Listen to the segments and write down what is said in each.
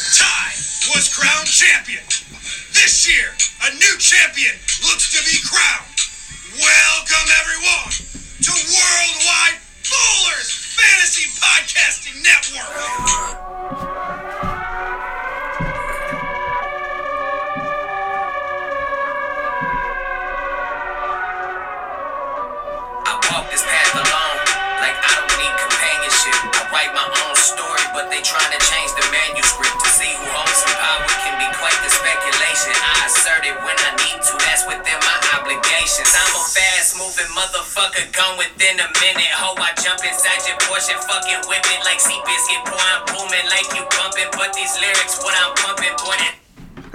Ty was crowned champion. This year, a new champion looks to be crowned. Welcome, everyone, to Worldwide Ballers Fantasy Podcasting Network. I walk this path alone, like I don't need companionship. I write my own story, but they trying to change see who holds some power can be quite the speculation. I assert it when I need to, that's within my obligations. I'm a fast moving motherfucker, gone within a minute. Ho, I jump inside your Porsche, fucking whip it like Seabiscuit. Boy, I'm booming like you bumping, but these lyrics, what I'm pumping, boy, that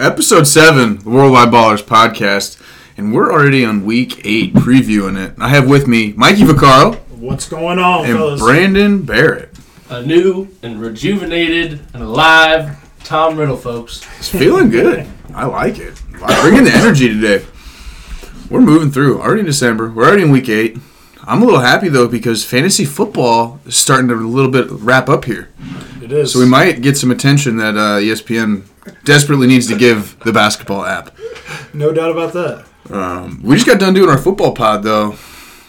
Episode 7, the Worldwide Ballers podcast, and we're already on week 8 previewing it. I have with me Mikey Vaccaro What's going on, and fellas? Brandon Barrett. a new and rejuvenated and alive Tom Riddle, folks. It's feeling good. I like it. Bringing the energy today. We're moving through. Already in December. We're already in week 8. I'm a little happy though because fantasy football is starting to a little bit wrap up here. it is. So we might get some attention that uh, ESPN desperately needs to give the basketball app. no doubt about that. Um, we just got done doing our football pod though.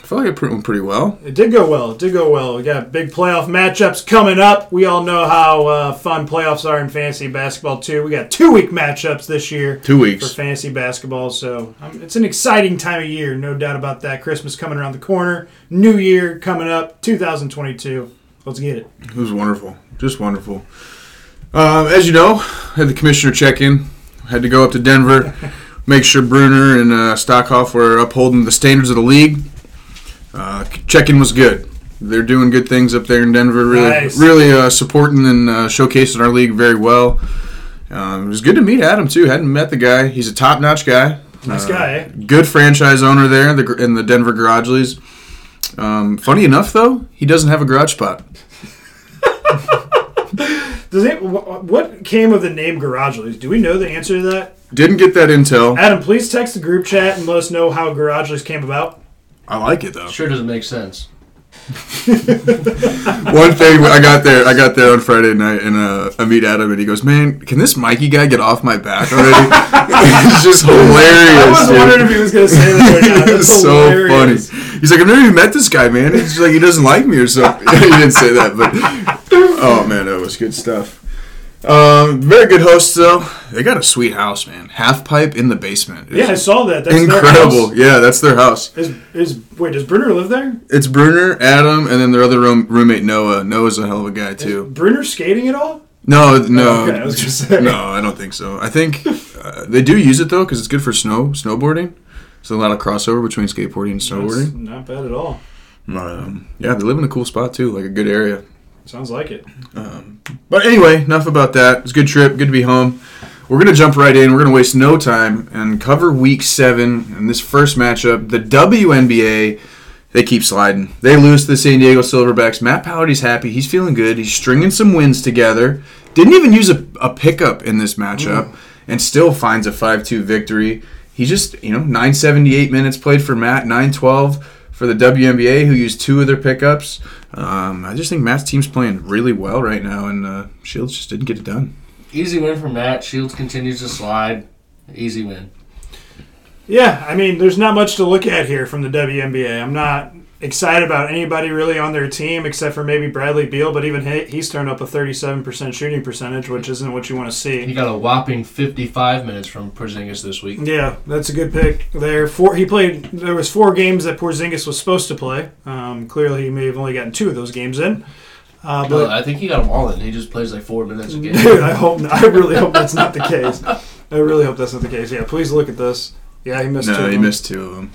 I feel like it went pretty well. It did go well. It did go well. We got big playoff matchups coming up. We all know how uh, fun playoffs are in fantasy basketball too. We got two week matchups this year Two weeks for fantasy basketball. So um, it's an exciting time of year, no doubt about that. Christmas coming around the corner, New Year coming up, 2022. Let's get it. It was wonderful, just wonderful. Uh, as you know, had the commissioner check in. Had to go up to Denver, make sure Bruner and uh, Stockhoff were upholding the standards of the league. Uh, check in was good. They're doing good things up there in Denver. Really, Nice. really uh, supporting and uh, showcasing our league very well. Uh, it was good to meet Adam too. Hadn't met the guy. He's a top notch guy. Nice Uh, guy, eh? Good franchise owner there the, in the Denver Garage Leagues. Um, funny enough, though, he doesn't have a garage spot. Does it, what came of the name Garage Leagues? Do we know the answer to that? Didn't get that intel. Adam, please text the group chat and let us know how Garage Leagues came about. I like it though. Sure doesn't make sense. One thing I got there, I got there on Friday night, and uh, I meet Adam, and he goes, "Man, can this Mikey guy get off my back already?" it's just hilarious. I was dude. wondering if he was going to say that or not. That's It's so hilarious. funny. He's like, I've never even met this guy, man. He's like, he doesn't like me or something. he didn't say that, but oh man, that was good stuff. Um, very good hosts though. They got a sweet house, man. Half pipe in the basement. It's Yeah, I saw that. That's incredible. Yeah, that's their house. Is, is wait? Does Bruner live there? It's Bruner, Adam, and then their other room, roommate Noah. Noah's a hell of a guy too. Bruner skating at all? No, no, okay, I was gonna say. no. I don't think so. I think uh, they do use it though because it's good for snow snowboarding. There's a lot of crossover between skateboarding and That's snowboarding. not bad at all. Um, yeah, they live in a cool spot too, like a good area. Sounds like it. Um, but anyway, enough about that. It's a good trip. Good to be home. We're gonna jump right in. We're gonna waste no time and cover Week Seven and this first matchup. The WNBA. They keep sliding. They lose to the San Diego Silverbacks. Matt Pallardy's happy. He's feeling good. He's stringing some wins together. Didn't even use a, a pickup in this matchup mm. and still finds a 5-2 victory. He just, you know, 978 minutes played for Matt, 912 for the WNBA, who used two of their pickups. Um, I just think Matt's team's playing really well right now, and uh, Shields just didn't get it done. Easy win for Matt. Shields continues to slide. Easy win. Yeah, I mean, there's not much to look at here from the WNBA. I'm not excited about anybody really on their team except for maybe Bradley Beal, but even he, he's turned up a 37% shooting percentage, which isn't what you want to see. He got a whopping 55 minutes from Porzingis this week. Yeah, that's a good pick there. Four, he played. There was four games that Porzingis was supposed to play. Um, clearly, he may have only gotten two of those games in. Uh, But but I think he got them all in. He just plays like four minutes a game. dude, I hope. I really hope that's not the case. I really hope that's not the case. Yeah, please look at this. Yeah, he missed. two No, of he them. missed two of them.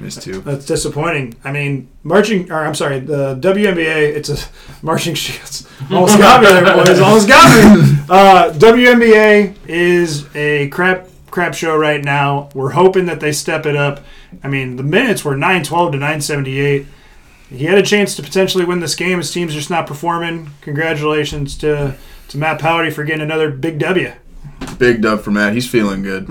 Missed two. That's disappointing. I mean, marching. Or I'm sorry, the WNBA. It's a marching shields. Almost got me there, boys. Almost got me. Uh, WNBA is a crap crap show right now. We're hoping that they step it up. I mean, the minutes were 912 to 978. He had a chance to potentially win this game. His team's just not performing. Congratulations to to Matt Pallardy for getting another big W. Big dub for Matt. He's feeling good.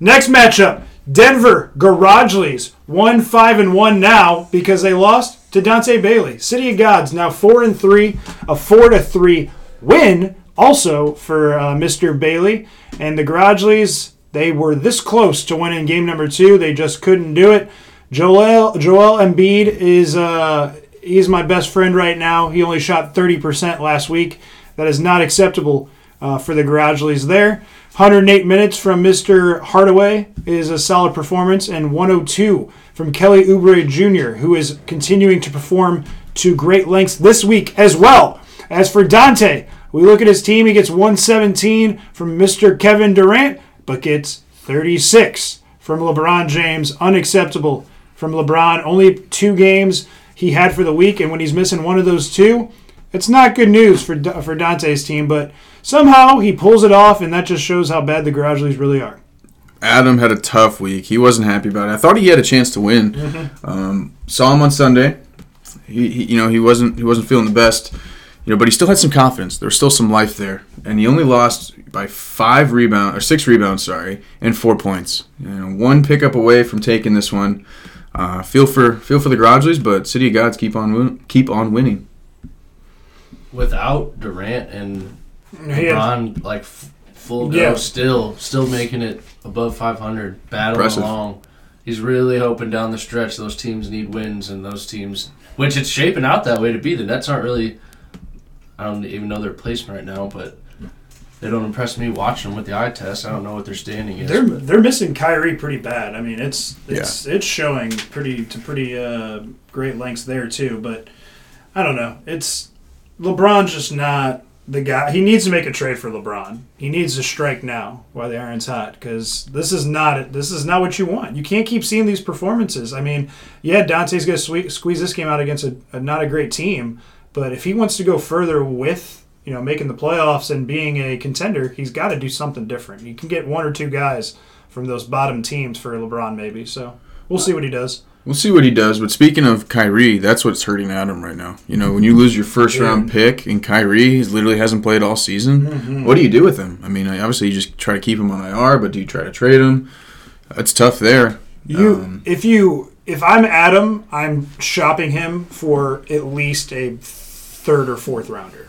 Next matchup, Denver Garage Leagues, one five and one now because they lost to Dante Bailey. City of Gods now four and three, a four to three win also for uh, Mr. Bailey and the Garage Leagues. They were this close to winning game number two. They just couldn't do it. Joel Joel Embiid is uh, he's my best friend right now. He only shot 30% last week. That is not acceptable uh, for the Garage Leagues there. 108 minutes from Mr. Hardaway is a solid performance, and 102 from Kelly Oubre Jr., who is continuing to perform to great lengths this week as well. As for Dante, we look at his team, he gets 117 from Mr. Kevin Durant, but gets 36 from LeBron James. Unacceptable from LeBron. Only two games he had for the week, and when he's missing one of those two, it's not good news for for Dante's team. But somehow he pulls it off, and that just shows how bad the Garage Leagues really are. Adam had a tough week. He wasn't happy about it. I thought he had a chance to win. Mm-hmm. Um, saw him on Sunday. He, he, you know, he wasn't he wasn't feeling the best. You know, but he still had some confidence. There was still some life there, and he only lost by five rebound or six rebounds, sorry, and four points. You know, one pickup away from taking this one. Uh, feel for feel for the Garage Leagues, but City of Gods keep on win- keep on winning. Without Durant and He had- LeBron, like f- full go, Yeah. still still making it above 500, battling Impressive. along. He's really hoping down the stretch those teams need wins, and those teams, which it's shaping out that way to be. The Nets aren't really, I don't even know their placement right now, but they don't impress me watching them with the eye test. I don't know what their standing is. They're but- they're missing Kyrie pretty bad. I mean, it's it's it's showing pretty to pretty uh, great lengths there too. But I don't know. It's LeBron's just not the guy. He needs to make a trade for LeBron. He needs to strike now while the iron's hot because this is not this is not what you want. You can't keep seeing these performances. I mean, yeah, Dante's gonna sque- squeeze this game out against a, a not a great team, but if he wants to go further with you know making the playoffs and being a contender, he's got to do something different. You can get one or two guys from those bottom teams for LeBron maybe. So we'll see what he does. We'll see what he does. But speaking of Kyrie, that's what's hurting Adam right now. You know, when you lose your first round pick and Kyrie he literally hasn't played all season, Mm-hmm. what do you do with him? I mean, obviously you just try to keep him on IR, but do you try to trade him? It's tough there. You, Um, if you, if I'm Adam, I'm shopping him for at least a third or fourth rounder.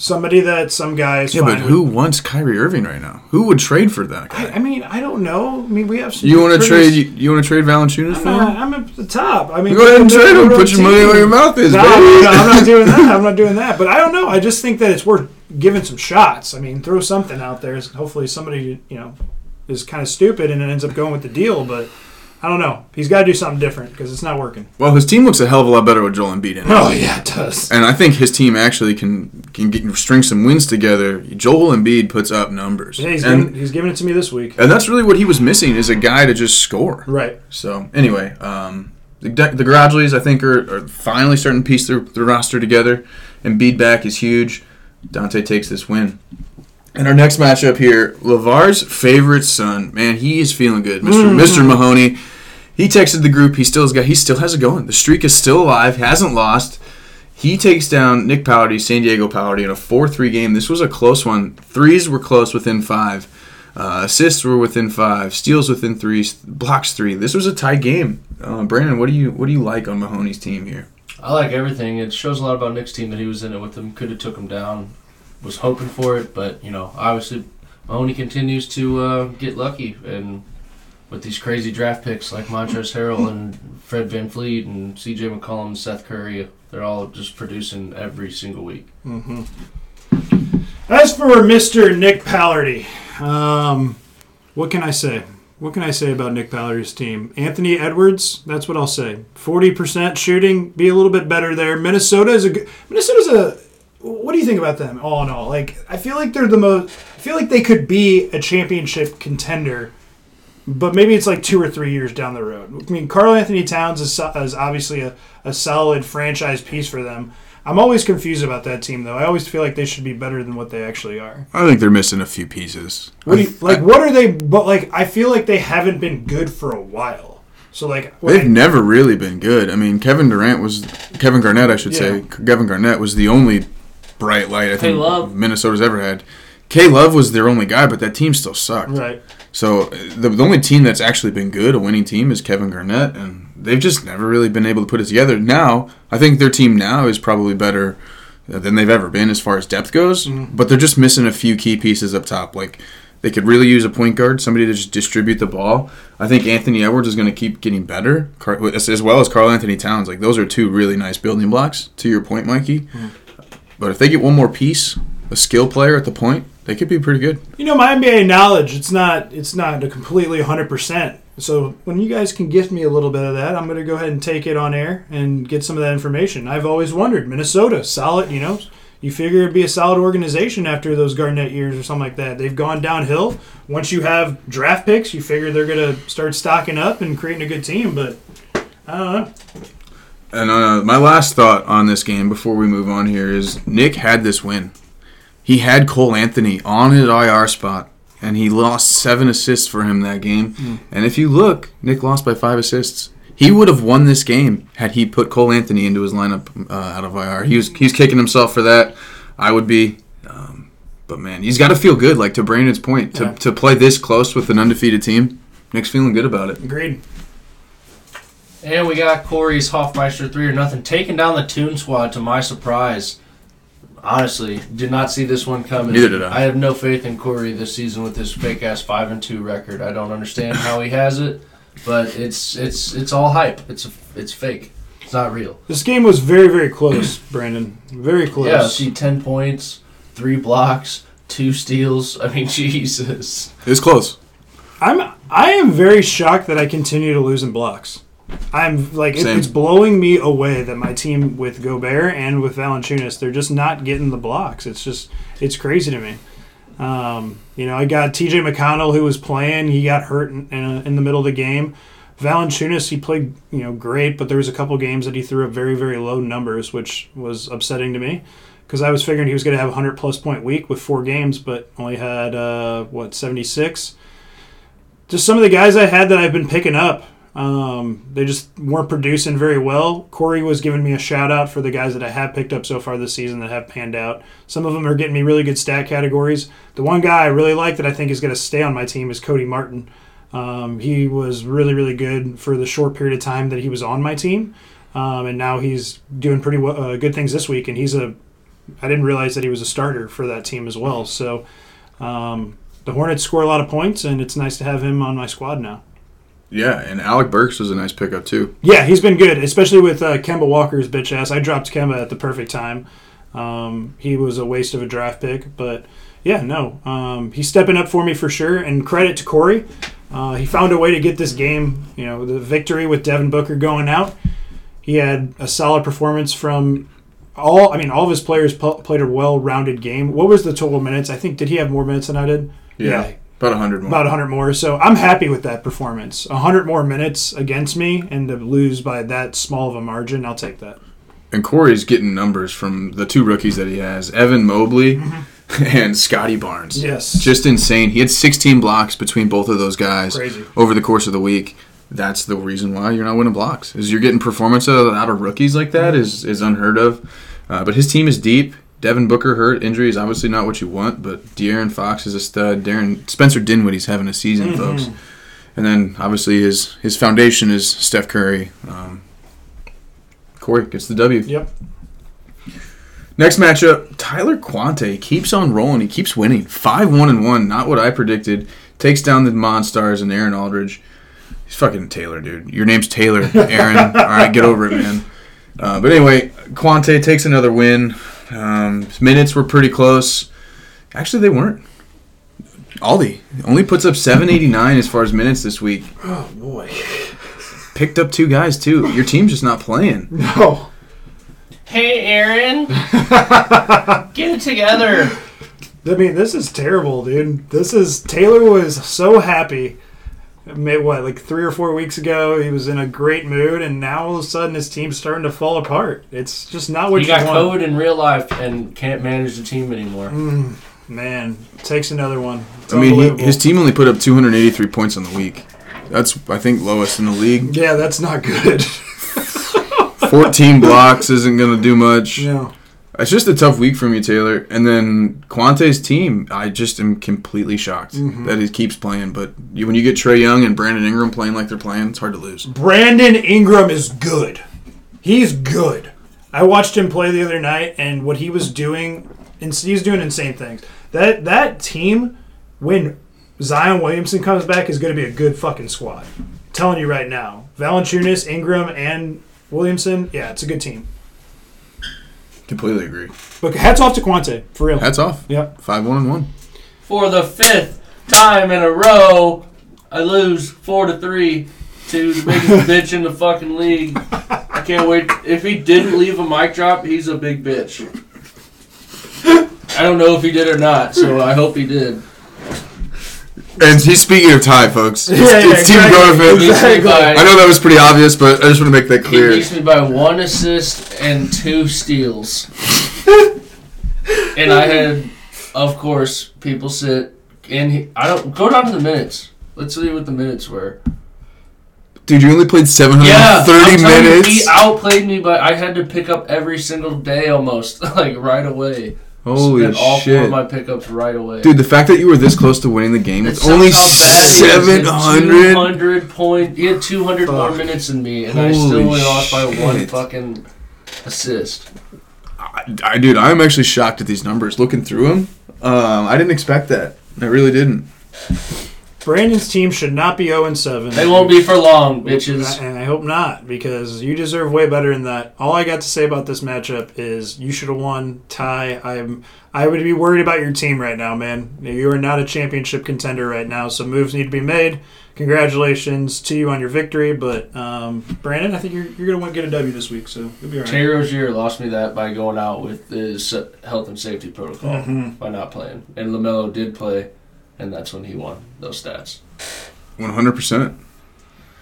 Somebody that some guys. Yeah, but with. who wants Kyrie Irving right now? Who would trade for that I, guy? I mean, I don't know. I mean, we have some. You want to trade? You, you want to trade Valanciunas I'm, for not- him? I'm at the top. I mean, Go ahead and trade him. Put your money where your mouth is, No, baby. no, I'm not doing that. I'm not doing that. But I don't know. I just think that it's worth giving some shots. I mean, throw something out there. Hopefully, somebody you know is kind of stupid and it ends up going with the deal. But I don't know. He's got to do something different because it's not working. Well, his team looks a hell of a lot better with Joel Embiid in it. Oh yeah, it does. And I think his team actually can can get, string some wins together. Joel Embiid puts up numbers, Yeah, he's, and giving, he's giving it to me this week. and that's really what he was missing is a guy to just score. Right. So anyway, um, the the Garage Leagues I think are, are finally starting to piece their, their roster together. And Embiid back is huge. Dante takes this win. And our next matchup here, Lavar's favorite son, man, he is feeling good, mister Mm-hmm. Mr. Mahoney. He texted the group. He still has got. He still has it going. The streak is still alive. Hasn't lost. He takes down Nick Pallardy, San Diego Pallardy, in a 4-3 game. This was a close one. Threes were close within five. Uh, assists were within five. Steals within three. Blocks three. This was a tight game. Uh, Brandon, what do you what do you like on Mahoney's team here? I like everything. It shows a lot about Nick's team that he was in it with them. Could have took him down. Was hoping for it, but you know, obviously, Mahoney continues to uh, get lucky and with these crazy draft picks like Montrezl Harrell and Fred VanVleet and C.J. McCollum, and Seth Curry, they're all just producing every single week. As for Mr. Nick Pallardy, um, what can I say? What can I say about Nick Pallardy's team? Anthony Edwards, that's what I'll say. Forty percent shooting, be a little bit better there. Minnesota is a. Minnesota's a. What do you think about them? All in all, like I feel like they're the most. I feel like they could be a championship contender, but maybe it's like two or three years down the road. I mean, Karl-Anthony Towns is, is obviously a, a solid franchise piece for them. I'm always confused about that team, though. I always feel like they should be better than what they actually are. I think they're missing a few pieces. What you, like? What are they? But like, I feel like they haven't been good for a while. So like, They've I- never really been good. I mean, Kevin Durant was Kevin Garnett, I should say. Kevin Garnett was the only bright light I think Love. Minnesota's ever had. K Love was their only guy, but that team still sucked. right. So uh, the, the only team that's actually been good, a winning team, is Kevin Garnett, and they've just never really been able to put it together. Now, I think their team now is probably better uh, than they've ever been as far as depth goes. Mm-hmm. But they're just missing a few key pieces up top. Like they could really use a point guard, somebody to just distribute the ball. I think Anthony Edwards is going to keep getting better, as as well as Karl-Anthony Towns. Like those are two really nice building blocks. To your point, Mikey. Mm-hmm. But if they get one more piece, a skill player at the point, they could be pretty good. You know, my NBA knowledge, it's not it's not a completely 100%. So when you guys can gift me a little bit of that, I'm going to go ahead and take it on air and get some of that information. I've always wondered, Minnesota, solid, you know, you figure it'd be a solid organization after those Garnett years or something like that. They've gone downhill. Once you have draft picks, you figure they're going to start stocking up and creating a good team, but I don't know. And uh, my last thought on this game before we move on here is Nick had this win. He had Cole Anthony on his IR spot, and he lost seven assists for him that game. And if you look, Nick lost by five assists. He would have won this game had he put Cole Anthony into his lineup uh, out of IR. He was he's kicking himself for that. I would be. Um, but man, he's got to feel good. Like to Brandon's point, to, Yeah. to play this close with an undefeated team, Nick's feeling good about it. Agreed. And we got Corey's Hoffmeister three or nothing taking down the Toon Squad to my surprise. Honestly, did not see this one coming. Neither did I. I have no faith in Corey this season with his fake ass five and two record. I don't understand how he has it, but it's it's it's all hype. It's it's fake. It's not real. This game was very, very close, Brandon. Very close. Yeah, see, ten points, three blocks, two steals. I mean, Jesus. It's close. I'm I am very shocked that I continue to lose in blocks. I'm like it, it's blowing me away that my team with Gobert and with Valanciunas they're just not getting the blocks. It's just it's crazy to me. Um, you know, I got T.J. McConnell who was playing. He got hurt in, in, in the middle of the game. Valanciunas he played you know great, but there was a couple games that he threw up very very low numbers, which was upsetting to me because I was figuring he was going to have a hundred plus point week with four games, but only had uh, what seventy six just some of the guys I had that I've been picking up. Um, they just weren't producing very well. Corey was giving me a shout out for the guys that I have picked up so far this season that have panned out. Some of them are getting me really good stat categories. The one guy I really like that I think is going to stay on my team is Cody Martin. Um, he was really, really good for the short period of time that he was on my team, um, and now he's doing pretty well, uh, good things this week. And he's a, I didn't realize that he was a starter for that team as well. So um, the Hornets score a lot of points, and it's nice to have him on my squad now. Yeah, and Alec Burks was a nice pickup too. Yeah, he's been good, especially with uh, Kemba Walker's bitch ass. I dropped Kemba at the perfect time. Um, he was a waste of a draft pick, but yeah, no, um, he's stepping up for me for sure. And credit to Corey, uh, he found a way to get this game. You know, the victory with Devin Booker going out. He had a solid performance from all. I mean, all of his players pl- played a well-rounded game. What was the total minutes? I think did he have more minutes than I did? About hundred more. about 100 more. So I'm happy with that performance. 100 more minutes against me, and to lose by that small of a margin, I'll take that. And Corey's getting numbers from the two rookies that he has, Evan Mobley and Scottie Barnes. Mm-hmm. Yes. Just insane. He had 16 blocks between both of those guys Crazy. over the course of the week. That's the reason why you're not winning blocks. Is you're getting performance out of, out of rookies like that is is unheard of. Uh, but his team is deep. Devin Booker hurt. Injury is obviously not what you want, but De'Aaron Fox is a stud. Darren Spencer Dinwiddie's having a season, Mm-hmm. folks. And then obviously his his foundation is Steph Curry. Um, Corey gets the W. Yep. Next matchup, Tyler Quante keeps on rolling. He keeps winning. 5 1 and 1, not what I predicted. Takes down the Monstars and Aaron Aldridge. He's fucking Taylor, dude. Your name's Taylor, Aaron. All right, get over it, man. Uh, but anyway, Quante takes another win. Um, minutes were pretty close. Actually, they weren't. Aldi only puts up 789 as far as minutes this week. Oh boy. Picked up two guys, too. Your team's just not playing. No. Hey, Aaron, get it together. I mean, this is terrible, dude. This is Taylor was so happy. Maybe what, like three or four weeks ago, he was in a great mood, and now all of a sudden his team's starting to fall apart. It's just not what You you, got want. COVID in real life and can't manage the team anymore. Mm, man, takes another one. It's I mean, he, his team only put up 283 points on the week. That's, I think, lowest in the league. yeah, that's not good. 14 blocks isn't going to do much. no. It's just a tough week for me, Taylor. And then Quante's team, I just am completely shocked Mm-hmm. that he keeps playing. But you, when you get Trae Young and Brandon Ingram playing like they're playing, it's hard to lose. Brandon Ingram is good. He's good. I watched him play the other night, and what he was doing, and he was doing insane things. That that team, when Zion Williamson comes back, is going to be a good fucking squad. telling you right now, Valanciunas, Ingram, and Williamson, yeah, it's a good team. Completely agree. But hats off to Quante for real. Hats off. Yep. Five one and one. For the fifth time in a row, I lose four to three to the biggest bitch in the fucking league. I can't wait. If he didn't leave a mic drop, he's a big bitch. I don't know if he did or not, so I hope he did. And he's speaking of Ty, folks. It's, Yeah, yeah, it's Team exactly. Growth. He by- I know that was pretty obvious, but I just want to make that clear. He clear. beats me by one assist and two steals. and I had, of course, people sit and he, I don't go down to the minutes. Let's see what the minutes were. Dude, you only played 730 I'm telling you, minutes. he outplayed me, but I had to pick up every single day almost, like right away. Holy Spent all four shit. of my pickups right away. Dude, the fact that you were this close to winning the game with only how bad he is. He had 700. 200 point. He had 200 more Fuck. minutes than me, and I Holy still only lost by one shit. fucking assist. I, I, dude, I'm actually shocked at these numbers. Looking through them, um, I didn't expect that. I really didn't. Brandon's team should not be 0 7. They won't be for long, bitches. And I hope not, because you deserve way better than that. All I got to say about this matchup is you should have won. Ty, I'm I would be worried about your team right now, man. You are not a championship contender right now, so moves need to be made. Congratulations to you on your victory, but um, Brandon, I think you're, you're gonna want to get a W this week, so you'll be all right. Terry Rozier lost me that by going out with his health and safety protocol Mhm. by not playing, and LaMelo did play, and that's when he won those stats. 100%.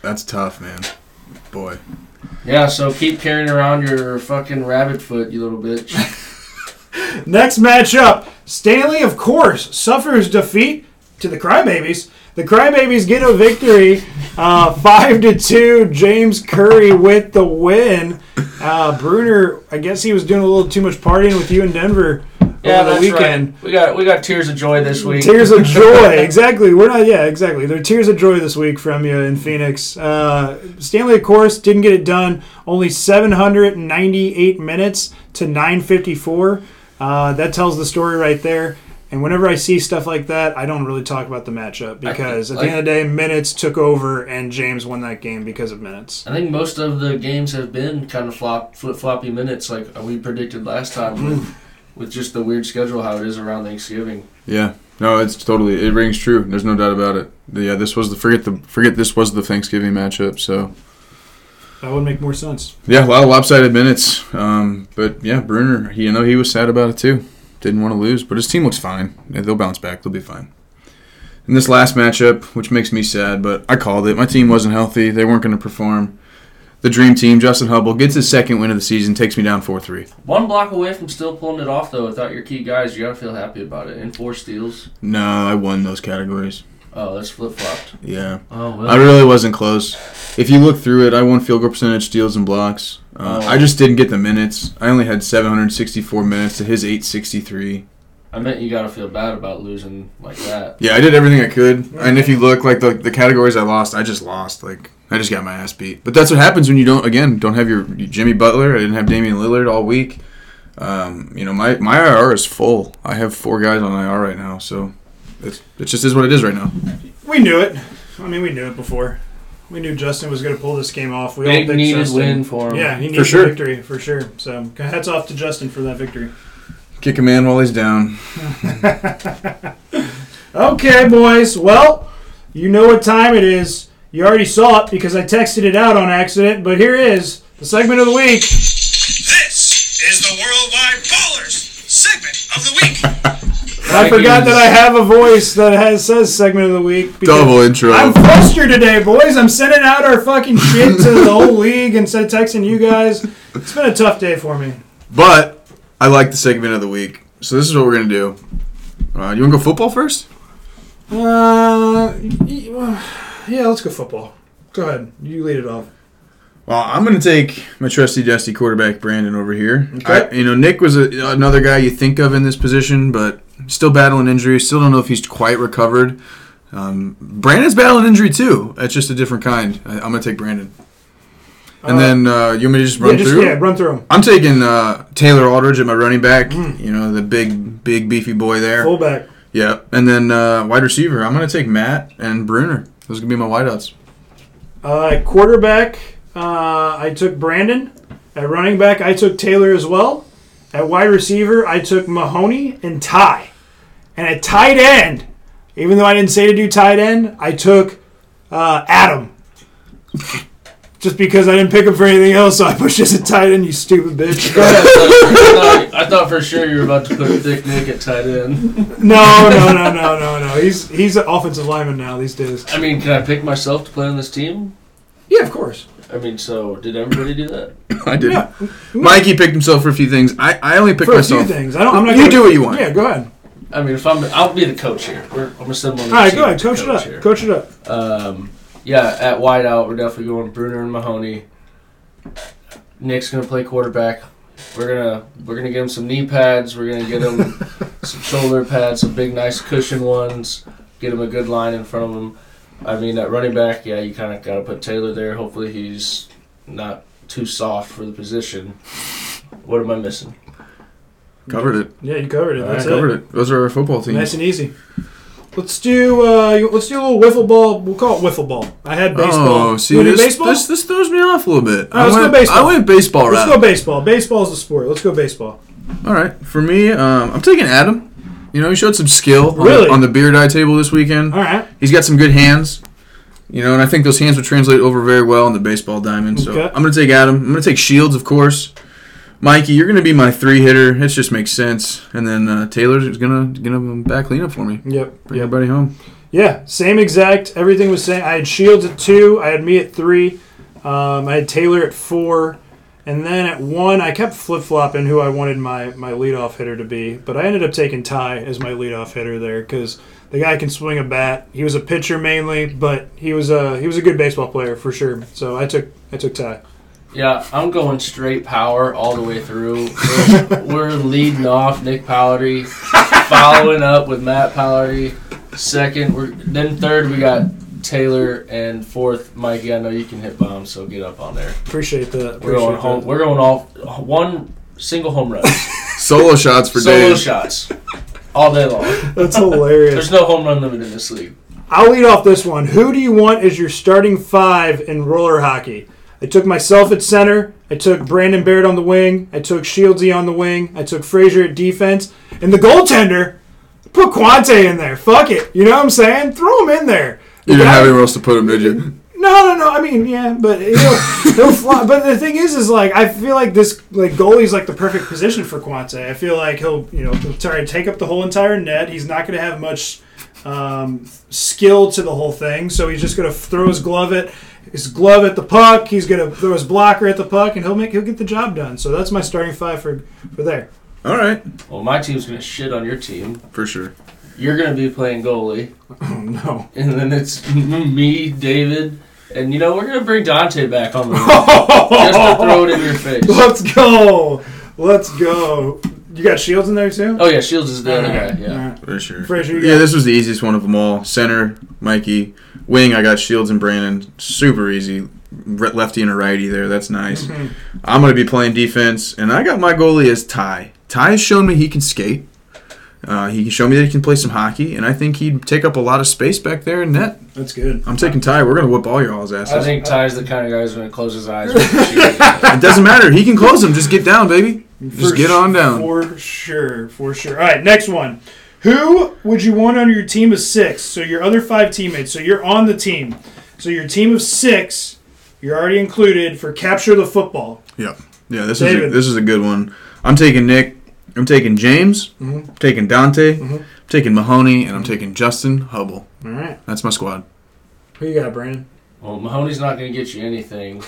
That's tough, man. Boy. Yeah, so keep carrying around your fucking rabbit foot, you little bitch. Next matchup, Stanley, of course, suffers defeat to the Crybabies. The Crybabies get a victory, uh, five to two. James Curry with the win. Uh, Bruner, I guess he was doing a little too much partying with you in Denver yeah, over the that's weekend. right. We got we got tears of joy this week. Tears of joy, exactly. We're not, yeah, exactly. There are tears of joy this week from you in Phoenix. Uh, Stanley, of course, didn't get it done. Only 798 minutes to 954. Uh, that tells the story right there. And whenever I see stuff like that, I don't really talk about the matchup because at the like- end of the day, minutes took over and James won that game because of minutes. I think most of the games have been kind of flop flip floppy minutes, like we predicted last time, with, with just the weird schedule how it is around Thanksgiving. Yeah. No, it's totally it rings true. There's no doubt about it. Yeah, this was the forget the forget this was the Thanksgiving matchup. So That would make more sense. yeah, a lot of lopsided minutes. Um, but yeah, Bruner, he, you know, he was sad about it too. Didn't want to lose, but his team looks fine. Yeah, they'll bounce back. They'll be fine. In this last matchup, which makes me sad, but I called it. My team wasn't healthy. They weren't going to perform. The dream team, Justin Hubble, gets his second win of the season, takes me down 4 3. One block away from still pulling it off, though. Without your key guys, you gotta feel happy about it. And four steals. No, I won those categories. Oh, that's flip flopped. Yeah. Oh well. I really wasn't close. If you look through it, I won field goal percentage, steals, and blocks. Uh, Oh. I just didn't get the minutes. I only had 764 minutes to his 863. I meant you gotta feel bad about losing like that. Yeah, I did everything I could. And if you look, like the, the categories I lost, I just lost. Like I just got my ass beat. But that's what happens when you don't. Again, don't have your Jimmy Butler. I didn't have Damian Lillard all week. Um, you know, my my IR is full. I have four guys on IR right now, so it's it just is what it is right now. We knew it. I mean, we knew it before. We knew Justin was going to pull this game off. We all Big picked needed Justin. win for him. Yeah, he For needs sure. a victory for sure. So hats off to Justin for that victory. Kick a man while he's down. Okay, boys. Well, you know what time it is. You already saw it because I texted it out on accident, but here is the segment of the week. This is the Worldwide Ballers segment of the week. I forgot that I have a voice that has says segment of the week. Double intro. I'm flustered today, boys. I'm sending out our fucking shit to the whole league instead of texting you guys. It's been a tough day for me. But I like the segment of the week. So this is what we're gonna do. Uh, you want to go football first? Uh, yeah, let's go football. Go ahead. You lead it off. Well, I'm going to take my trusty dusty quarterback Brandon over here. Okay. I, you know, Nick was a, another guy you think of in this position, but still battling injury. Still don't know if he's quite recovered. Um, Brandon's battling injury too. It's just a different kind. I, I'm going to take Brandon. And then uh, you want me to just Yeah, run just through? yeah, run through them. I'm taking uh, Taylor Aldridge at my running back. You know, the big, big, beefy boy there. Fullback. Yeah. And then uh, wide receiver, I'm going to take Matt and Bruner. Those are going to be my wideouts. Uh, at quarterback, uh, I took Brandon. At running back, I took Taylor as well. At wide receiver, I took Mahoney and Ty. And at tight end, even though I didn't say to do tight end, I took uh, Adam. Just because I didn't pick him for anything else, so I pushed this at tight end, you stupid bitch. Go ahead. I, thought, I thought for sure you were about to put a Thick Nick at tight end. No, no, no, no, no, no. He's he's an offensive lineman now these days. I mean, can I pick myself to play on this team? Yeah, of course. I mean, so did everybody do that? I did. Yeah. Mikey picked himself for a few things. I, I only picked For a myself. few things. I don't. I'm not. You gonna, do what you want. Yeah, go ahead. I mean, if I'm, I'll be the coach here. We're, I'm gonna send one. All right, go ahead. Coach it up. Here. Coach it up. Um, yeah, at wideout, we're definitely going Bruner and Mahoney. Nick's gonna play quarterback. We're gonna we're gonna get him some knee pads. We're gonna get him some shoulder pads, some big nice cushion ones. Get him a good line in front of him. I mean, at running back, yeah, you kind of got to put Taylor there. Hopefully, he's not too soft for the position. What am I missing? Covered it. Yeah, you covered it. All That's right, it. Covered it. Those are our football teams. Nice and easy. Let's do uh, let's do a little wiffle ball. We'll call it wiffle ball. I had baseball. Oh, see, You wanna do this, baseball? this this throws me off a little bit. All right, let's I go went, baseball. I went baseball Let's route. go baseball. Baseball is the sport. Let's go baseball. All right, for me, um, I'm taking Adam. You know, he showed some skill on, Really? the, on the beer die table this weekend. All right. He's got some good hands. You know, and I think those hands would translate over very well in the baseball diamond. So Okay. I'm going to take Adam. I'm going to take Shields, of course. Mikey, you're going to be my three hitter. It just makes sense. And then uh, Taylor's going to gonna back clean up for me. Yep. Bring Yep. everybody home. Yeah. Same exact. Everything was same. I had Shields at two. I had me at three. Um, I had Taylor at four. And then at one, I kept flip flopping who I wanted my, my leadoff hitter to be, but I ended up taking Ty as my leadoff hitter there because the guy can swing a bat. He was a pitcher mainly, but he was a he was a good baseball player for sure. So I took I took Ty. Yeah, I'm going straight power all the way through. We're, we're leading off Nick Pallardy, following up with Matt Pallardy. Second, we're then third we got Taylor, and fourth Mikey. I know you can hit bombs, so get up on there. Appreciate that. We're Appreciate going that. home. We're going off one single home run, Solo shots for day. solo Dave. shots, all day long. That's hilarious. There's no home run limit in this league. I'll lead off this one. Who do you want as your starting five in roller hockey? I took myself at center. I took Brandon Baird on the wing. I took Shieldsy on the wing. I took Frazier at defense. And the goaltender, put Quante in there. Fuck it. You know what I'm saying? Throw him in there. You didn't have anywhere else to put him, did you? no, no, no. I mean, yeah, but he'll, he'll fly. But the thing is, is like I feel like this like goalie's like the perfect position for Quante. I feel like he'll you know he'll try to take up the whole entire net. He's not going to have much um, skill to the whole thing, so he's just going to throw his glove at his glove at the puck. He's going to throw his blocker at the puck, and he'll make he'll get the job done. So that's my starting five for for there. All right, Well, my team's gonna shit on your team. for sure. You're gonna be playing goalie, Oh no! and then it's me, David, and you know we're gonna bring Dante back on the just to throw it in your face. Let's go! Let's go! You got Shields in there too. Oh yeah, Shields is the other guy. All Yeah. right. For sure. Frazier, you yeah, this was the easiest one of them all. Center, Mikey. Wing, I got Shields and Brandon. Super easy. Re- Lefty and a righty there. That's nice. Mhm. I'm going to be playing defense, and I got my goalie as Ty. Ty has shown me he can skate. Uh, he can show me that he can play some hockey, and I think he'd take up a lot of space back there in net. That's good. I'm taking Ty. We're going to whoop all your all's I think Ty's the kind of guy who's gonna close his eyes. When. It doesn't matter. He can close them. Just get down, baby. Just For get on down. For sure, for sure. All right, next one. Who would you want on your team of six? So your other five teammates. So you're on the team. So your team of six, you're already included for capture the football. Yeah, yeah. This is a, this is a good one. I'm taking Nick. I'm taking James. Mhm. I'm taking Dante. Mhm. I'm taking Mahoney, and I'm taking Justin Hubble. All right. That's my squad. Who you got, Brandon? well, Mahoney's not gonna get you anything.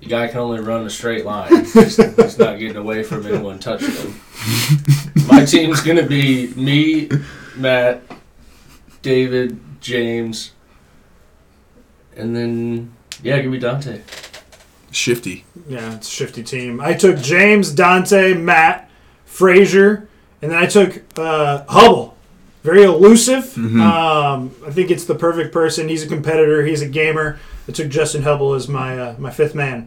The guy can only run a straight line. He's, he's not getting away from anyone touching him. My team's gonna be me, Matt, David, James, and then yeah, give me Dante. Shifty. Yeah, it's a shifty team. I took James, Dante, Matt, Frazier, and then I took uh, Hubble. very elusive. Mm-hmm. Um, I think it's the perfect person. He's a competitor. He's a gamer. I took Justin Hubble as my uh, my fifth man.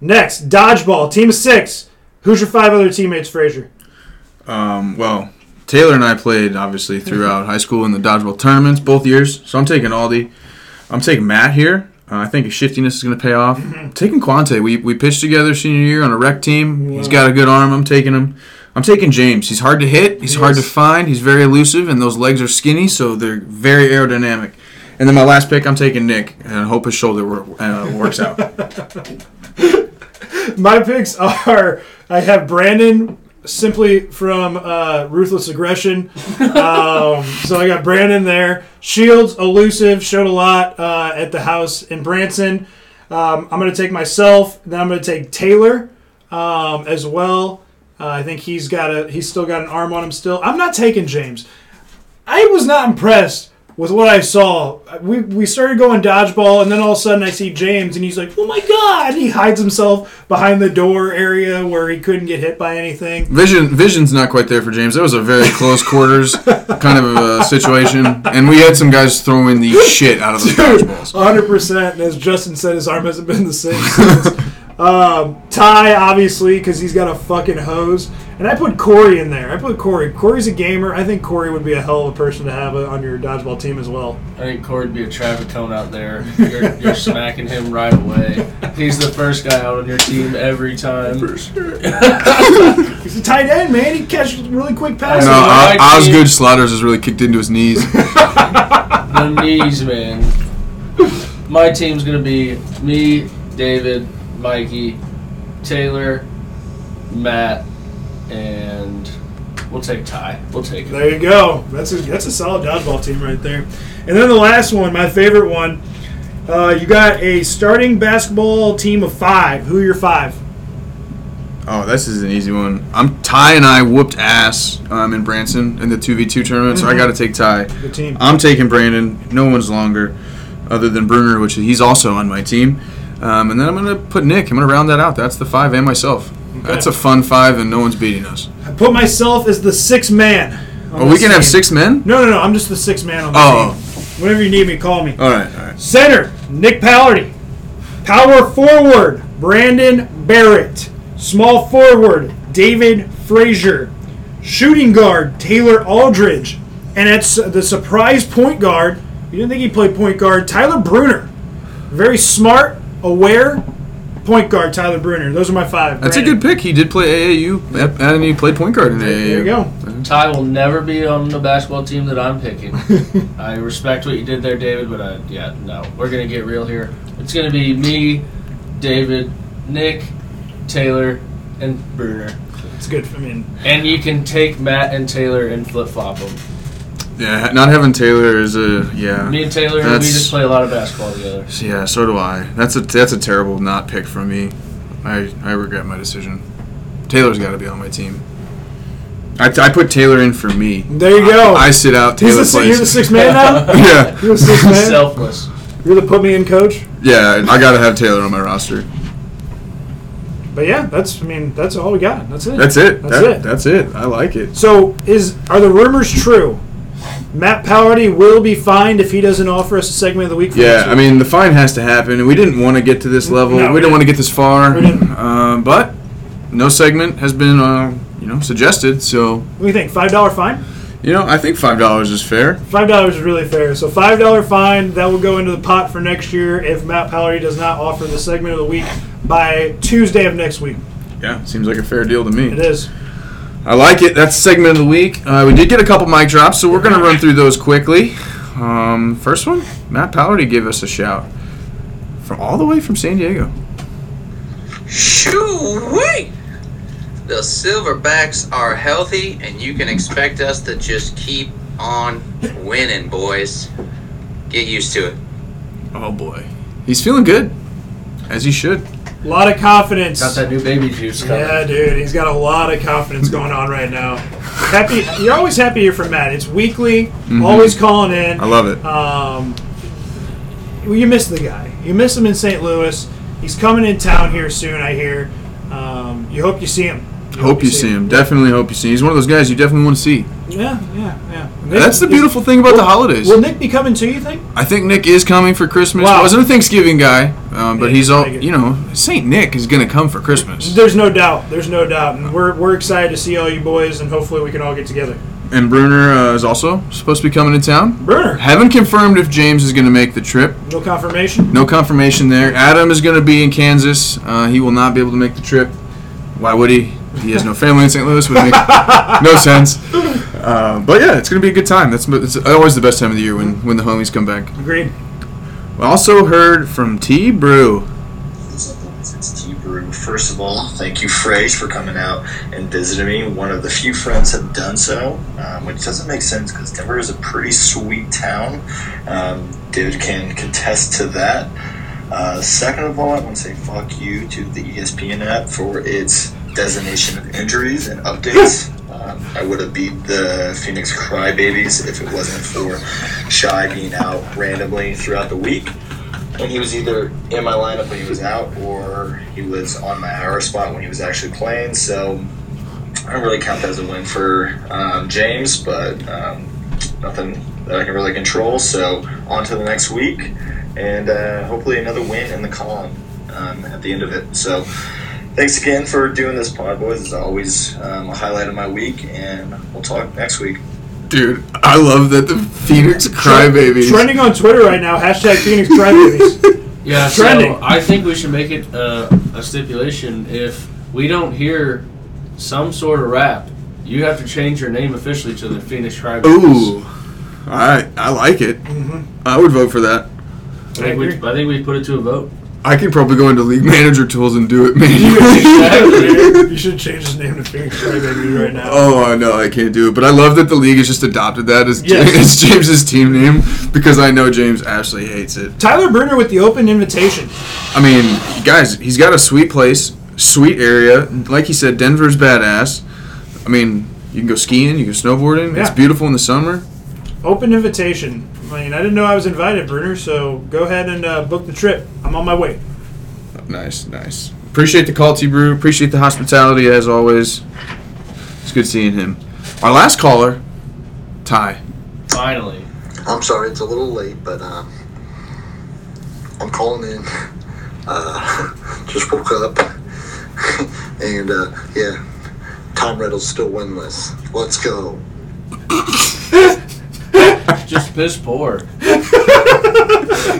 Next, dodgeball team of six. Who's your five other teammates, Frazier? Um, well, Taylor and I played obviously throughout high school in the dodgeball tournaments both years. So I'm taking Aldi. I'm taking Matt here. Uh, I think his shiftiness is going to pay off. I'm taking Quante. We we pitched together senior year on a rec team. He's got a good arm. I'm taking him. I'm taking James. He's hard to hit. He's He hard is. to find. He's very elusive, and those legs are skinny, so they're very aerodynamic. And then my last pick, I'm taking Nick, and I hope his shoulder uh, works out. My picks are I have Brandon simply from uh, Ruthless Aggression. Um, so I got Brandon there. Shields, elusive, showed a lot uh, at the house in Branson. Um, I'm going to take myself. Then I'm going to take Taylor um, as well. Uh, I think he's got a he's still got an arm on him still. I'm not taking James. I was not impressed with what I saw. We, we started going dodgeball, and then all of a sudden I see James, and he's like, "Oh my god!" He hides himself behind the door area where he couldn't get hit by anything. Vision vision's not quite there for James. That was a very close quarters kind of a uh, situation, and we had some guys throwing the shit out of the dodgeballs. 100. percent And as Justin said, his arm hasn't been the same since. Um, Ty, obviously, because he's got a fucking hose. And I put Corey in there. I put Corey. Corey's a gamer. I think Corey would be a hell of a person to have on your dodgeball team as well. I think Corey'd be a traffic cone out there. You're, you're smacking him right away. He's the first guy out on your team every time. For sure. He's a tight end, man. He catches really quick passes. No, my O- Osgood Slaughters has really kicked into his knees. The knees, man. My team's gonna be me, David, Mikey, Taylor, Matt, and we'll take Ty. We'll take it. There you go. That's a that's a solid dodgeball team right there. And then the last one, my favorite one. Uh, you got a starting basketball team of five. Who are your five? Oh, this is an easy one. I'm Ty and I whooped ass um, in Branson in the two v two tournament, so I got to take Ty. The team. I'm taking Brandon. No one's longer, other than Bruner, which he's also on my team. Um, and then I'm gonna put Nick. I'm gonna round that out. That's the five and myself. That's a fun five, and no one's beating us. I put myself as the sixth man. Oh, we can have six men. No, no, no. I'm just the sixth man on the Oh. team. Whenever you need me, call me. All right, all right. Center, Nick Pallardy. Power forward, Brandon Barrett. Small forward, David Frazier. Shooting guard, Taylor Aldridge. And at the surprise point guard, you didn't think he played point guard, Tyler Bruner. Very smart, aware point guard, Tyler Bruner. Those are my five. That's a good pick. He did play AAU, and he played point guard in AAU. There you go. Ty will never be on the basketball team that I'm picking. I respect what you did there, David, but I, yeah, no. We're gonna get real here. It's gonna be me, David, Nick, Taylor, and Bruner. It's good. I mean, And you can take Matt and Taylor and flip flop them. Yeah, not having Taylor is a yeah. Me and Taylor, we just play a lot of basketball together. Yeah, so do I. That's a that's a terrible not pick from me. I I regret my decision. Taylor's got to be on my team. I, I put Taylor in for me. there you go. I sit out. He's Taylor the, si- you're the plays. sixth man now? yeah, You're the sixth man? Selfless. You're the put me in coach? yeah. I got to have Taylor on my roster. But yeah, that's I mean that's all we got. That's it. That's it. That's That- it. That's it. I like it. So is are the rumors true? Matt Pallardy will be fined if he doesn't offer us a segment of the week. For Yeah, I mean the fine has to happen, and we didn't want to get to this level. No, we we didn't want to get this far, We didn't. Um, but no segment has been uh, you know suggested. So what do you think? Five dollar fine? you know I think five dollars is fair. Five dollars is really fair. So five dollar fine that will go into the pot for next year if Matt Pallardy does not offer the segment of the week by Tuesday of next week. Yeah, seems like a fair deal to me. It is. I like it. That's segment of the week. Uh, we did get a couple mic drops, so we're going to run through those quickly. Um, first one, Matt Pallardy gave us a shout from all the way from San Diego. Shoo-wee! The Silverbacks are healthy, and you can expect us to just keep on winning, boys. Get used to it. Oh boy, he's feeling good, as he should. A lot of confidence. Got that new baby juice coming. Yeah, dude, he's got a lot of confidence going on right now. Happy, you're always happy to hear from Matt. It's weekly, always calling in. Mm-hmm. I love it. Um, well, you miss the guy. You miss him in St. Louis. He's coming in town here soon. I hear. Um, you hope you see him. You. Hope you see him. Definitely hope you see. him. He's one of those guys you definitely want to see. Yeah, yeah, yeah. That's the Is- beautiful thing about the holidays. Will Nick be coming too? You think? I think Nick is coming for Christmas. Wow. Wasn't a Thanksgiving guy, um, but Yeah, he's all you know. Saint Nick is gonna come for Christmas, There's no doubt. There's no doubt, and we're we're excited to see all you boys, and hopefully we can all get together. and Bruner uh, is also supposed to be coming to town. Burner, Haven't confirmed if James is gonna make the trip. no confirmation. No confirmation there. Adam is gonna be in Kansas. Uh, he will not be able to make the trip. Why would he? He has no family in St. Louis. Would make no sense. Uh, but yeah, it's gonna be a good time. That's it's always the best time of the year when when the homies come back. Agreed. We also heard from T Brew. It's T Brew. First of all, thank you, Frage, for coming out and visiting me. One of the few friends have done so, um, which doesn't make sense because Denver is a pretty sweet town. Um, David can contest to that. Uh, second of all, I want to say fuck you to the ESPN app for its designation of injuries and updates. Um, I would have beat the Phoenix Crybabies if it wasn't for Shai being out randomly throughout the week and he was either in my lineup when he was out or he was on my hour spot when he was actually playing. So I don't really count that as a win for um, James, but um, nothing that I can really control. So on to the next week, and uh, hopefully another win in the column um, at the end of it. So thanks again for doing this pod, boys. It's always um, a highlight of my week, and we'll talk next week. Dude, I love that the Phoenix Crybabies. Trending on Twitter right now. Hashtag Phoenix Crybabies. Yeah, Trending. so I think we should make it uh, a stipulation. If we don't hear some sort of rap, you have to change your name officially to the Phoenix Crybabies. Ooh, all right, I like it. I would vote for that. I think, we, I think we put it to a vote. I could probably go into League Manager tools and do it manually. you should change his name to Phoenix Crybabies right now. oh, I know I can't do it, but I love that the league has just adopted that as, Yes. as James's team name because I know James Ashley hates it. Tyler Bruner with the open invitation. I mean, guys, he's got a sweet place, sweet area. Like he said, Denver's badass. I mean, you can go skiing, you can snowboarding. It's beautiful in the summer. Open invitation. I mean, I didn't know I was invited, Bruner. So go ahead and uh, book the trip. I'm on my way. Nice, nice. Appreciate the call, T Brew. Appreciate the hospitality as always. It's good seeing him. Our last caller, Ty. Finally. I'm sorry, it's a little late, but um, I'm calling in. Uh, just woke up, and uh, yeah, Tom Riddle's still winless. Let's go. Just piss poor.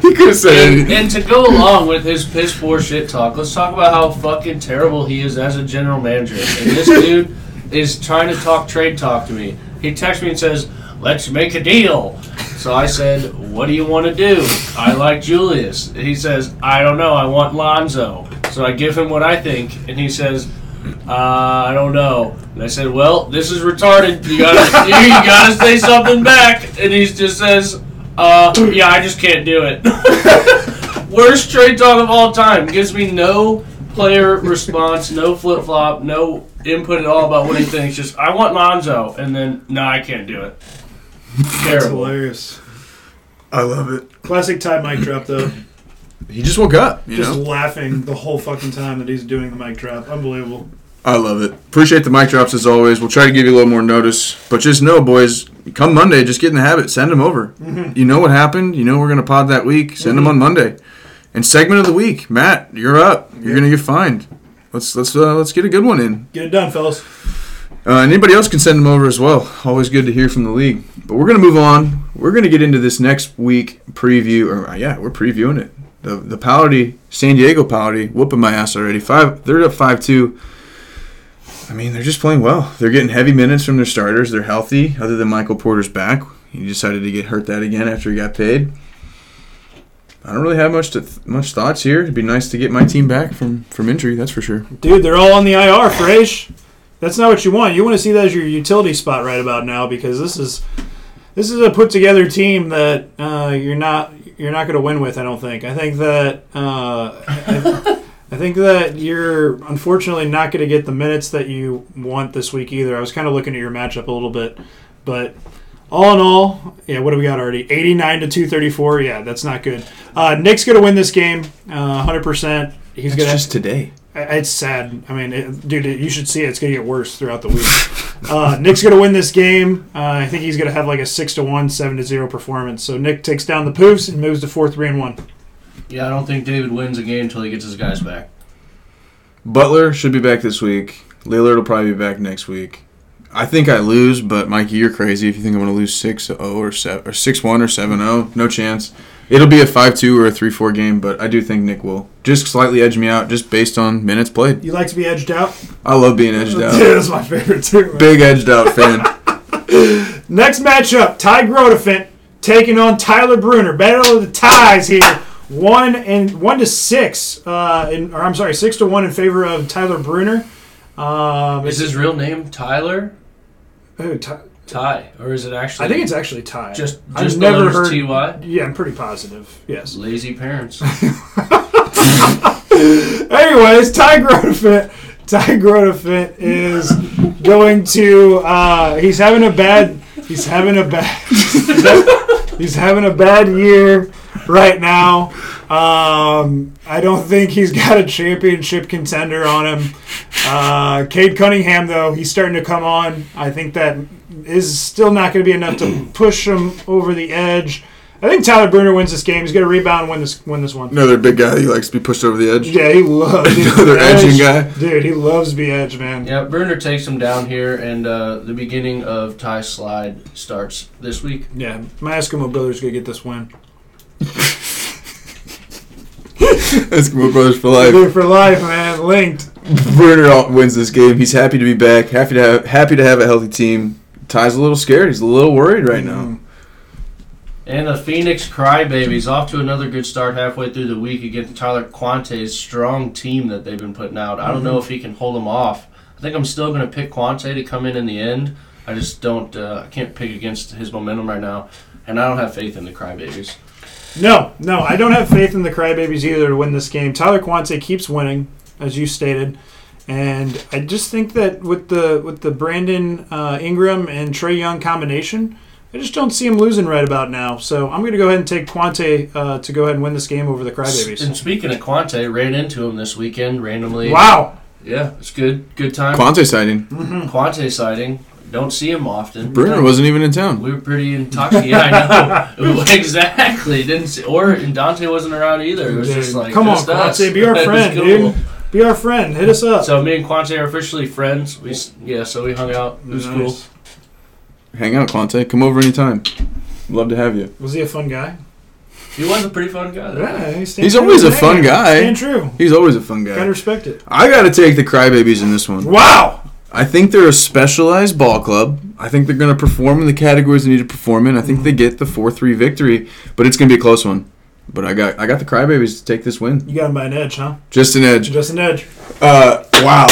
He could have said And, and to go along with his piss poor shit talk, let's talk about how fucking terrible he is as a general manager. And this dude is trying to talk trade talk to me. He texts me and says, "Let's make a deal." So I said, "What do you want to do?" I like Julius. He says, "I don't know. I want Lonzo." So I give him what I think, and he says, uh, "I don't know." And I said, "Well, this is retarded. You gotta, you, you gotta say something back." And he just says, "Uh, yeah, I just can't do it." Worst trade talk of all time. Gives me no player response, no flip flop, no input at all about what he thinks. Just I want Lonzo, and then no, I can't do it. That's Terrible. hilarious. I love it. Classic Ty mic drop though. He just woke up, you Just know? laughing the whole fucking time that he's doing the mic drop. Unbelievable. I love it. Appreciate the mic drops as always. We'll try to give you a little more notice. But just know, boys, come Monday, just get in the habit. Send them over. You know what happened. You know we're going to pod that week. Send them on Monday. And segment of the week, Matt, you're up. You're going to get fined. Let's let's uh, let's get a good one in. Get it done, fellas. Uh, anybody else can send them over as well. Always good to hear from the league. But we're going to move on. We're going to get into this next week preview. Or uh, yeah, we're previewing it. The the Pallardy, San Diego Pallardy, whooping my ass already. Five, they're up five two. I mean, they're just playing well. They're getting heavy minutes from their starters. They're healthy. Other than Michael Porter's back, he decided to get hurt that again after he got paid. I don't really have much to th- much thoughts here. It'd be nice to get my team back from from injury. That's for sure. Dude, they're all on the IR, Frage. That's not what you want. You want to see that as your utility spot right about now because this is this is a put together team that uh, you're not you're not going to win with. I don't think. I think that uh, I, I think that you're unfortunately not going to get the minutes that you want this week either. I was kind of looking at your matchup a little bit, but all in all, yeah, what do we got already? 89 to 234. Yeah, that's not good. Uh, Nick's going to win this game, uh, 100%. He's going to just today. I- It's sad. I mean, it, dude, it, you should see it. It's gonna get worse throughout the week. uh, Nick's gonna win this game. Uh, I think he's gonna have like a six to one, seven to zero performance. So Nick takes down the Poofs and moves to four, three, and one. Yeah, I don't think David wins a game until he gets his guys back. Butler should be back this week. Lillard will probably be back next week. I think I lose, but Mikey, you're crazy if you think I'm going to lose 6-0 or 7 or 6-1 or 7-0. No chance. It'll be a 5-2 or a 3-4 game, but I do think Nick will just slightly edge me out just based on minutes played. You like to be edged out? I love being edged Dude, out. that's my favorite too. man. Big edged out fan. Next matchup, Ty Grodefint taking on Tyler Bruner. Battle of the ties here. One and one to six, uh, in, or I'm sorry, six to one in favor of Tyler Bruner. Um, Is his real name Tyler oh, Ty, Ty, or is it actually? I think it's actually Ty. just I've never never heard. Ty. Yeah, I'm pretty positive. Yes. Lazy parents. Anyways, Ty Grodefint. Ty Grodefint is going to. Uh, he's having a bad. He's having a bad. he's having a bad year right now. Um, I don't think he's got a championship contender on him. Uh, Cade Cunningham, though, he's starting to come on. I think that is still not going to be enough to push him over the edge. I think Tyler Bruner wins this game. He's going to rebound and win this win this one. Another big guy who likes to be pushed over the edge. Yeah, he loves Another edging guy. Dude, he loves to be edge, man. yeah, Bruner takes him down here, and uh, the beginning of Ty's slide starts this week. Yeah, my Eskimo brother's gonna get this win. Eskimo Brothers for life. Dude, for life, man. Linked. Bruner wins this game. He's happy to be back. Happy to have happy to have a healthy team. Ty's a little scared. He's a little worried right now. And the Phoenix Crybabies off to another good start halfway through the week against Tyler Quante's strong team that they've been putting out. I don't know if he can hold them off. I think I'm still going to pick Quante to come in in the end. I just don't. Uh, I can't pick against his momentum right now, and I don't have faith in the Crybabies. No, no, I don't have faith in the Crybabies either to win this game. Tyler Quante keeps winning, as you stated, and I just think that with the with the Brandon uh, Ingram and Trae Young combination, I just don't see him losing right about now. So I'm going to go ahead and take Quante uh, to go ahead and win this game over the Crybabies. And speaking of Quante, ran into him this weekend randomly. Wow. Yeah, it's good. Good time. Quante sighting. Quante sighting. Don't see him often. Bruner wasn't even in town. We were pretty intoxicated. Yeah, I know. exactly. Didn't see, or and Dante wasn't around either. It was just like come on, just us. Quante, be our friend, cool. dude. Be our friend. Hit us up. So me and Quante are officially friends. We yeah, so we hung out. It was cool. Hang out, Quante. Come over anytime. Love to have you. Was he a fun guy? He was a pretty fun guy. though. Yeah, he's, He's always a fun guy. Stand true. He's always a fun guy. Gotta respect it. I got to take the Crybabies in this one. Wow. I think they're a specialized ball club. I think they're going to perform in the categories they need to perform in. I think they get the 4-3 victory, but it's going to be a close one. But I got I got the Crybabies to take this win. You got them by an edge, huh? Just an edge. Just an edge. Uh, wow.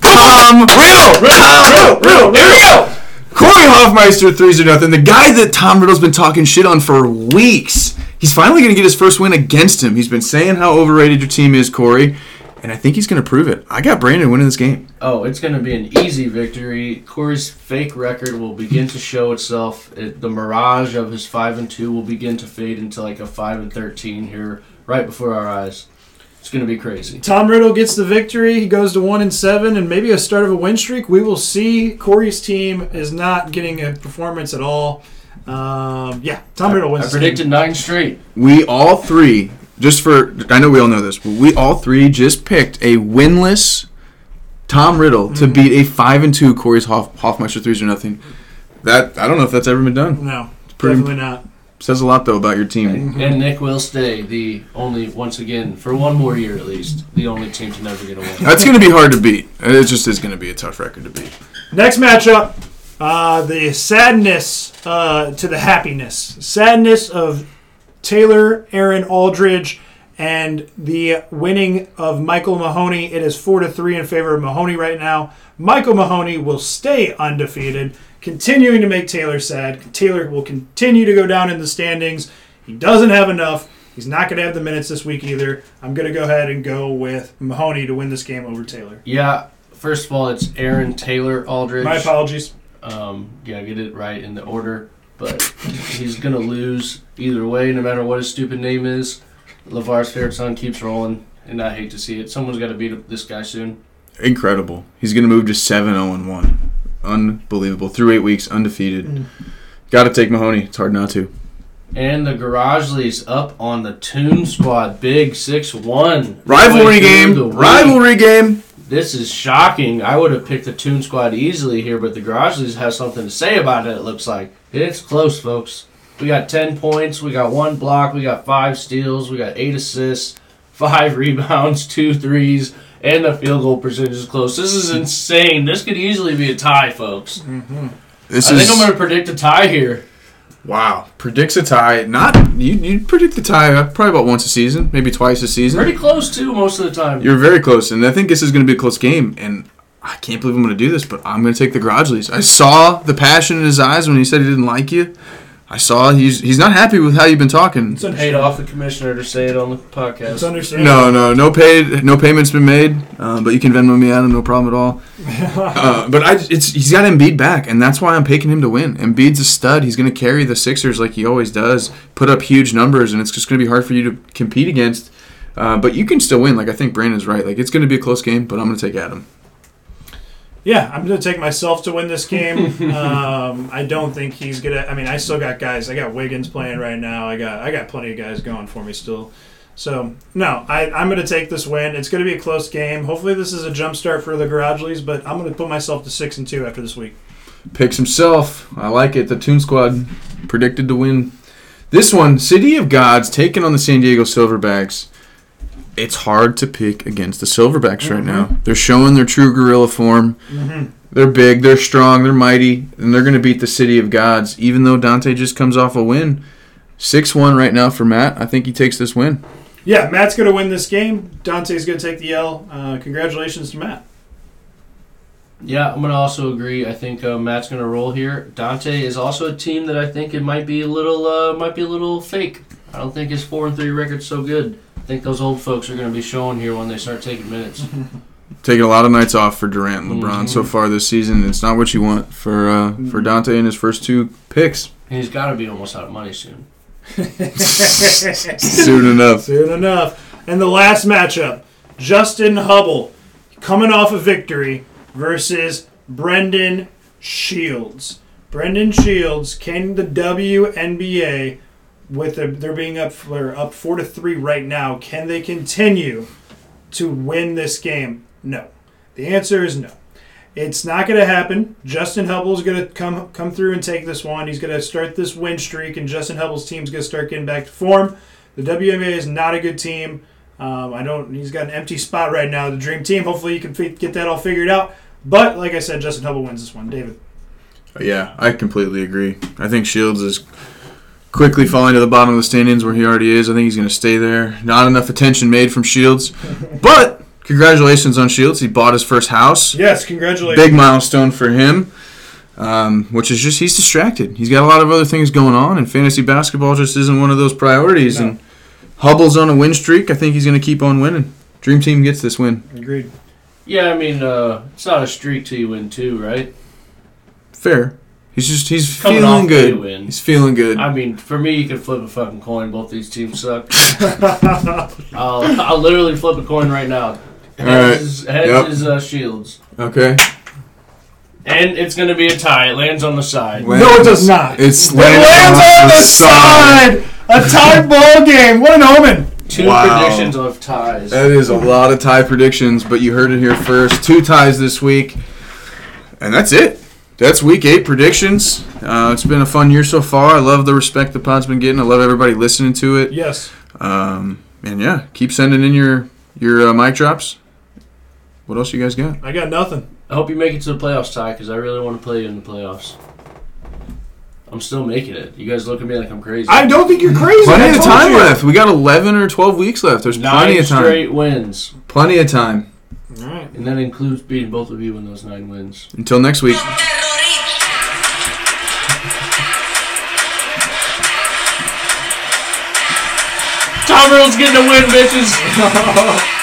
Tom Riddle! Riddle! Riddle! Here we go! Corey Hoffmeister, 3 0 nothing. The guy that Tom Riddle's been talking shit on for weeks. He's finally going to get his first win against him. He's been saying how overrated your team is, Corey, and I think he's going to prove it. I got Brandon winning this game. Oh, it's going to be an easy victory. Corey's fake record will begin to show itself. It, the mirage of his five and two will begin to fade into like a five and thirteen here, right before our eyes. It's going to be crazy. Tom Riddle gets the victory. He goes to one and seven, and maybe a start of a win streak. We will see. Corey's team is not getting a performance at all. Um, yeah, Tom Riddle wins. I this predicted nine straight. We all three, just for, I know we all know this, but we all three just picked a winless Tom Riddle to beat a 5 and 2 Corey's Hoff, Hoffmeister 3 0 nothing. That, I don't know if that's ever been done. No, pretty- definitely not. Says a lot, though, about your team. And Nick will stay the only, once again, for one more year at least, the only team to never get a win. That's going to be hard to beat. It just is going to be a tough record to beat. Next matchup, uh, the sadness uh, to the happiness. Sadness of Taylor, Aaron Aldridge, and the winning of Michael Mahoney. It is four to three in favor of Mahoney right now. Michael Mahoney will stay undefeated, continuing to make Taylor sad. Taylor will continue to go down in the standings. He doesn't have enough. He's not going to have the minutes this week either. I'm going to go ahead and go with Mahoney to win this game over Taylor. Yeah, first of all, it's Aaron Taylor Aldridge. My apologies. Um, yeah, get it right in the order. But he's gonna lose either way, no matter what his stupid name is. Lavar's favorite son keeps rolling. and I hate to see it. Someone's got to beat this guy soon. Incredible. He's going to move to 7 0 1. Unbelievable. Through eight weeks, undefeated. Mm. Got to take Mahoney. It's hard not to. And the Garage Leagues up on the Toon Squad, big six one Rivalry game. Rivalry game. This is shocking. I would have picked the Toon Squad easily here, but the Garage Leagues has something to say about it. It looks like it's close, folks. We got ten points. We got one block. We got five steals. We got eight assists, five rebounds, two threes, and the field goal percentage is close. This is insane. This could easily be a tie, folks. This I is think I'm going to predict a tie here. wow. Predicts a tie. Not you. You predict the tie uh, probably about once a season, maybe twice a season. Pretty close too, most of the time. You're very close, and I think this is going to be a close game. And I can't believe I'm going to do this, but I'm going to take the Garage Leagues. I saw the passion in his eyes when he said he didn't like you. I saw he's he's not happy with how you've been talking. It's Paid understandable. off the commissioner to say it on the It's podcast. understandable. No, no, no paid, no payments been made. Uh, but you can Venmo me, Adam, no problem at all. uh, but I, it's he's got Embiid back, and that's why I'm picking him to win. Embiid's a stud. He's going to carry the Sixers like he always does, put up huge numbers, and it's just going to be hard for you to compete against. Uh, but you can still win. Like I think Brandon's right. Like it's going to be a close game, but I'm going to take Adam. Yeah, I'm going to take myself to win this game. um, I don't think he's gonna. I mean, I still got guys. I got Wiggins playing right now. I got I got plenty of guys going for me still. So no, I, I'm going to take this win. It's going to be a close game. Hopefully, this is a jump start for the Garage Leagues, but I'm going to put myself to six and two after this week. Picks himself. I like it. The Toon Squad predicted to win. This one, City of Gods taking on the San Diego Silverbacks. It's hard to pick against the Silverbacks right now. They're showing their true gorilla form. They're big, they're strong, they're mighty, and they're going to beat the City of Gods, even though Dante just comes off a win. 6 1 right now for Matt. I think he takes this win. Yeah, Matt's going to win this game. Dante's going to take the L. Uh, congratulations to Matt. Yeah, I'm gonna also agree. I think uh, Matt's gonna roll here. Dante is also a team that I think it might be a little, uh, might be a little fake. I don't think his four and three record's so good. I think those old folks are gonna be showing here when they start taking minutes. Taking a lot of nights off for Durant and LeBron Mhm. so far this season. It's not what you want for uh, for Dante in his first two picks. And he's got to be almost out of money soon. Soon enough. Soon enough. And the last matchup Justin Hubble coming off a victory versus Brendan Shields. Brendan Shields can the WNBA with the, they're being up for up four to three right now. Can they continue to win this game? No. The answer is no. It's not going to happen. Justin Hubble is going to come come through and take this one. He's going to start this win streak, and Justin Hubble's team's going to start getting back to form. The WNBA is not a good team. Um, I don't. He's got an empty spot right now. The dream team. Hopefully, you can fi- get that all figured out. But like I said, Justin Hubble wins this one. David. Yeah, I completely agree. I think Shields is quickly falling to the bottom of the standings where he already is. I think he's going to stay there. Not enough attention made from Shields. But congratulations on Shields. He bought his first house. Yes, congratulations. Big milestone for him. Um, which is just he's distracted. He's got a lot of other things going on, and fantasy basketball just isn't one of those priorities. No. And Hubble's on a win streak. I think he's going to keep on winning. Dream team gets this win. Agreed. Yeah, I mean, uh, it's not a streak till you win two, right? Fair. He's just he's Coming feeling off good. win. He's feeling good. I mean, for me, you can flip a fucking coin. Both these teams suck. I'll, I'll literally flip a coin right now. Heads, right. is, heads Yep. is uh, Shields. Okay. And it's going to be a tie. It lands on the side. No, it does not. It's It lands on the side. A tie ball game. What an omen. Two Wow. predictions of ties. That is a lot of tie predictions, but you heard it here first. Two ties this week, and that's it. That's week eight predictions. Uh, it's been a fun year so far. I love the respect the pod's been getting. I love everybody listening to it. Yes. Um, and yeah, keep sending in your your uh, mic drops. What else you guys got? I got nothing. I hope you make it to the playoffs, Ty, because I really want to play you in the playoffs. I'm still making it. You guys look at me like I'm crazy. I don't think you're crazy. I Plenty of time you. left. We got eleven or twelve weeks left. There's Nine plenty of time. straight wins. Plenty of time. All right. And that includes beating both of you in those nine wins. Until next week. Riddle's getting a win, bitches.